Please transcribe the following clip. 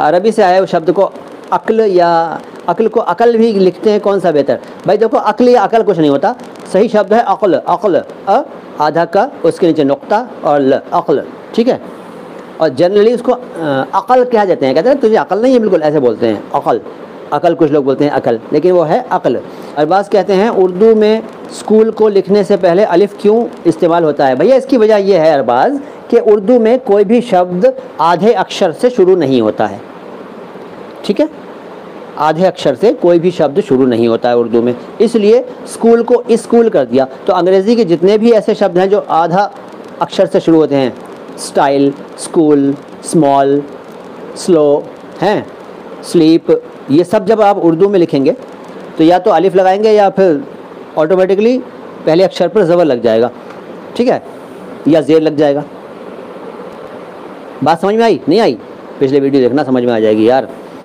अरबी से आए शब्द को अक्ल या अक्ल को अकल भी लिखते हैं, कौन सा बेहतर? भाई देखो, अक्ल या अकल कुछ नहीं होता। सही शब्द है अक्ल। अक्ल, अ, आधा का, उसके नीचे नुकता और ल, अक्ल। ठीक है? और जनरली उसको अकल कह देते हैं। कहते हैं तुझे अकल नहीं है, बिल्कुल ऐसे बोलते हैं। अकल। अकल कुछ लोग बोलते हैं अकल, लेकिन वो है अकल। अरबाज कहते हैं, उर्दू में स्कूल को लिखने से पहले अलिफ क्यों इस्तेमाल होता है? भैया, इसकी वजह यह है अरबाज कि उर्दू में कोई भी शब्द आधे अक्षर से शुरू नहीं होता है। ठीक है? आधे अक्षर से कोई भी शब्द शुरू नहीं होता है उर्दू में। इसलिए स्कूल को स्कूल कर दिया। तो अंग्रेज़ी के जितने भी ऐसे शब्द हैं जो आधा अक्षर से शुरू होते हैं, स्टाइल, स्कूल, स्मॉल, स्लो, हैं, स्लीप, ये सब जब आप उर्दू में लिखेंगे तो या तो अलिफ लगाएँगे या फिर ऑटोमेटिकली पहले अक्षर पर ज़बर लग जाएगा। ठीक है? या जेर लग जाएगा। बात समझ में आई? नहीं आई? पिछले वीडियो देखना, समझ में आ जाएगी यार।